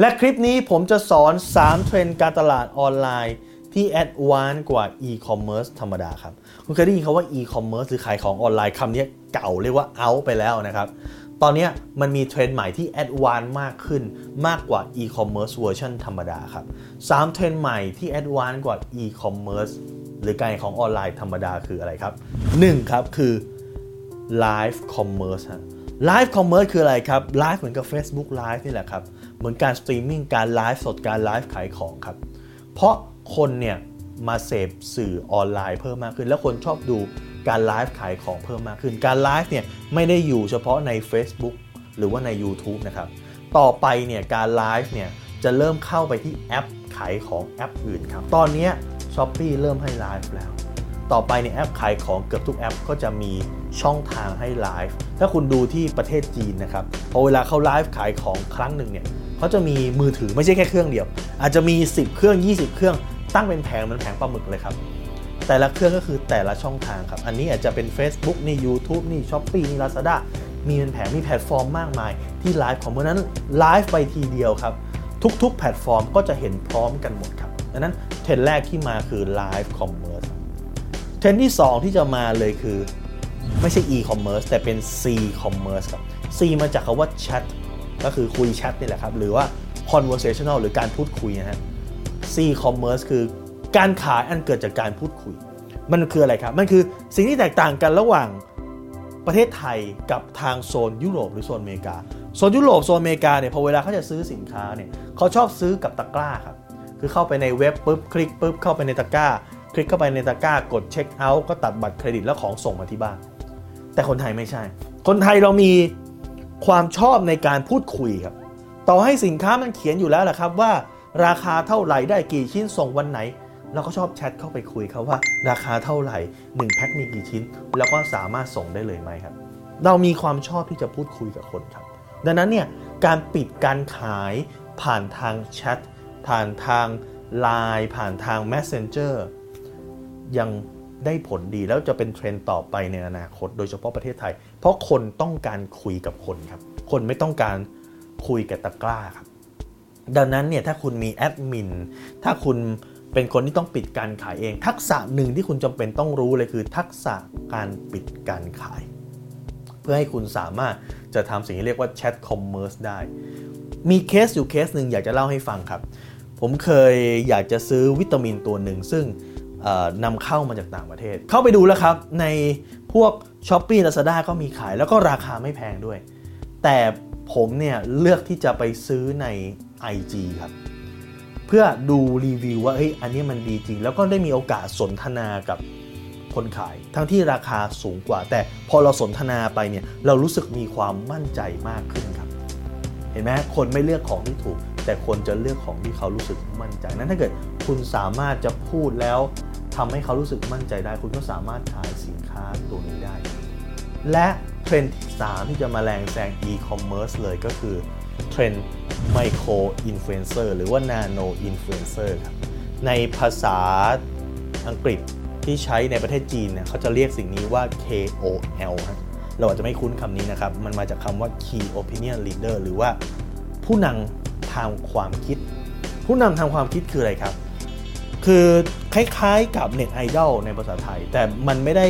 และคลิปนี้ผมจะสอน 3 เทรนด์การตลาดออนไลน์ ที่ advance กว่า e-commerce ธรรมดาครับ คุณเคยได้ยินคำว่า e-commerce หรือขายของออนไลน์คำนี้เก่าเรียกว่า out ไปแล้วนะครับ ตอนนี้มันมีเทรนด์ใหม่ที่ advance มากขึ้นมากกว่า e-commerce เวอร์ชันธรรมดาครับ 3 เทรนด์ใหม่ที่ advance กว่า e-commerce หรือการขายของออนไลน์ธรรมดาคืออะไรครับ 1. ครับคือ live commerce ฮะ live commerce คืออะไรครับ live เหมือนกับ Facebook live นี่แหละครับ เหมือนการสตรีมมิ่งการไลฟ์สดการไลฟ์ขายของครับ เพราะคนเนี่ยมาเสพสื่อออนไลน์เพิ่มมากขึ้น แล้วคนชอบดูการไลฟ์ขายของเพิ่มมากขึ้น การไลฟ์เนี่ยไม่ได้อยู่เฉพาะใน Facebook หรือว่าใน YouTube นะครับต่อไปเนี่ยการไลฟ์เนี่ยจะเริ่มเข้าไปที่แอปขายของแอปอื่นครับ ตอนนี้ Shopee เริ่มให้ไลฟ์แล้ว ต่อไปในแอปขายของเกือบทุกแอปก็จะมี ช่องทางให้ไลฟ์ถ้าคุณดูที่ประเทศจีนนะครับพอเวลาเขาไลฟ์ขายของครั้งหนึ่งเนี่ยเขาจะมีมือถือไม่ใช่แค่เครื่องเดียว อาจจะมี 10 เครื่อง 20 เครื่องตั้งเป็นแผงเหมือนแผงปลาหมึกเลยครับ แต่ละเครื่องก็คือแต่ละช่องทางครับ อันนี้อาจจะเป็น Facebook นี่ YouTube นี่ Shopee นี่ Lazada มีเป็นแผงมีแพลตฟอร์มมากมาย ที่ไลฟ์ของเมื่อนั้นไลฟ์ไปทีเดียวครับ ทุกๆ แพลตฟอร์มก็จะเห็นพร้อมกันหมดครับดังนั้นเทรนด์แรกที่มาคือ live commerce เทรนด์ที่ 2 ที่จะมาเลยคือ ไม่ใช่ e-commerce แต่เป็น c-commerce ครับ c มาจากคำว่า chat ก็คือคุยแชทนี่แหละครับ หรือว่า conversational หรือการพูดคุยนะฮะ c-commerce คือการขายอันเกิดจากการพูดคุย มันคืออะไรครับ มันคือสิ่งที่แตกต่างกันระหว่างประเทศไทยกับทางโซนยุโรปหรือโซนอเมริกา โซนยุโรปโซนอเมริกาเนี่ยพอเวลาเขาจะซื้อสินค้าเนี่ยเขาชอบซื้อกับตะกร้าครับ คือเข้าไปในเว็บปุ๊บคลิกปุ๊บเข้าไปในตะกร้า คลิกเข้าไปในตะกร้ากดเช็คเอาท์ก็ตัดบัตรเครดิตแล้วของส่งมาที่บ้าน แต่คนไทยไม่ใช่ คนไทยเรามีความชอบในการพูดคุยครับ ต่อให้สินค้ามันเขียนอยู่แล้วแหละครับว่า ราคาเท่าไหร่ได้กี่ชิ้นส่งวันไหนเราก็ชอบแชทเข้าไปคุยครับว่า ราคาเท่าไหร่1แพ็คมีกี่ชิ้น แล้วก็สามารถส่งได้เลยไหมครับ เรามีความชอบที่จะพูดคุยกับคนครับ ดังนั้นเนี่ยการปิดการขายผ่านทางแชทผ่านทาง Line ผ่านทาง Messenger ยัง ได้ผลดีแล้วจะเป็นเทรนด์ต่อไปในอนาคต โดยเฉพาะประเทศไทย เพราะคนต้องการคุยกับคนครับ คนไม่ต้องการคุยกับตะกร้าครับ ดังนั้นเนี่ยถ้าคุณมีแอดมินถ้าคุณเป็นคนที่ต้องปิดการขายเอง ทักษะหนึ่งที่คุณจำเป็นต้องรู้เลยคือ ทักษะการปิดการขาย เพื่อให้คุณสามารถจะทำสิ่งที่เรียกว่าแชทคอมเมอร์สได้ มีเคสอยู่เคสหนึ่งอยากจะเล่าให้ฟังครับ ผมเคยอยากจะซื้อวิตามินตัวหนึ่งซึ่ง นำเข้ามาจากต่างประเทศ เข้าไปดูแล้วครับ ในพวก s h อ p e e Lazada ก็มีขายแล้วก็ราคาไม่แพงด้วย แต่ผมเนี่ยเลือกที่จะไปซื้อใน IG ครับ เพื่อดูรีวิวว่าเฮ้ยอันนี้มันดีจริง แล้วก็ได้มีโอกาสสนทนากับคนขาย ทั้งที่ราคาสูงกว่า แต่พอเราสนทนาไปเนี่ยเรารู้สึกมีความมั่นใจมากขึ้นครับ เห็นไหมคนไม่เลือกของที่ถูก แต่คนจะเลือกของที่เขารู้สึกมั่นใจ นั้นถ้าเกิดคุณสามารถจะพูดแล้วทำให้เขารู้สึกมั่นใจได้ คุณก็สามารถขายสินค้าตัวนี้ได้ และเทรนด์ที่3ที่จะมาแรงแซง e-commerce เลยก็คือเทรนด์ micro influencer หรือว่า nano influencer ครับในภาษาอังกฤษที่ใช้ในประเทศจีนเนี่ยเขาจะเรียกสิ่งนี้ว่า KOL เราอาจจะไม่คุ้นคำนี้นะครับ มันมาจากคำว่า key opinion leader หรือว่าผู้นำ ทางความคิด ผู้นำทางความคิดคืออะไรครับ คือคล้ายๆกับเน็ตไอดอลในภาษาไทย แต่มันไม่ได้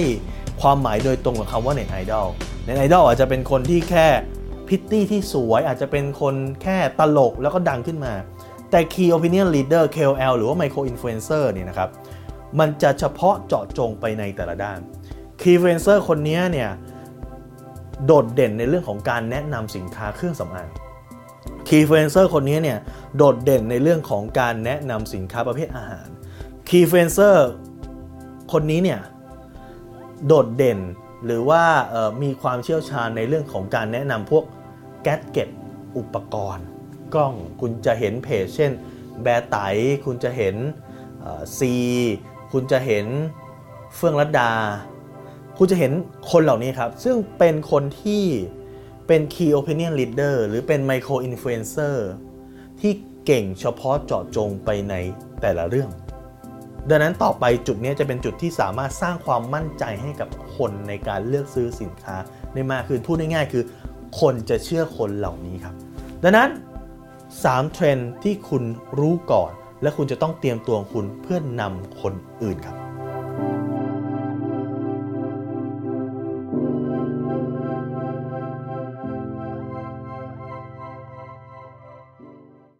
ความหมายโดยตรงกับคำว่าเน็ตไอดอลเน็ตไอดอลอาจจะเป็นคนที่แค่พิตตี้ที่สวยอาจจะเป็นคนแค่ตลกแล้วก็ดังขึ้นมา แต่ Key Opinion Leader KOL หรือว่า Micro Influencer เนี่ยนะครับ มันจะเฉพาะเจาะจงไปในแต่ละด้าน Key Influencer คนนี้เนี่ย โดดเด่นในเรื่องของการแนะนำสินค้าเครื่องสำอาง Key Influencer คนนี้เนี่ยโดดเด่นในเรื่องของการแนะนำสินค้าประเภทอาหาร Key Influencer คนนี้เนี่ยโดดเด่นหรือว่ามีความเชี่ยวชาญในเรื่องของการแนะนำพวกแกดเก็ตอุปกรณ์ กล้องคุณจะเห็นเพจเช่นแบร์ไตคุณจะเห็นซี คุณจะเห็นเฟื่องรัดดา คุณจะเห็นคนเหล่านี้ครับ ซึ่งเป็นคนที่ เป็น Key Opinion Leader หรือเป็น Micro Influencer ที่เก่งเฉพาะเจาะจงไปในแต่ละเรื่อง ดังนั้นต่อไปจุดนี้จะเป็นจุดที่สามารถสร้างความมั่นใจให้กับคนในการเลือกซื้อสินค้าได้มากขึ้นพูดง่ายๆคือ คนจะเชื่อคนเหล่านี้ครับ ดังนั้น 3 เทรนด์ที่คุณรู้ก่อน และคุณจะต้องเตรียมตัวคุณเพื่อนนำคนอื่นครับ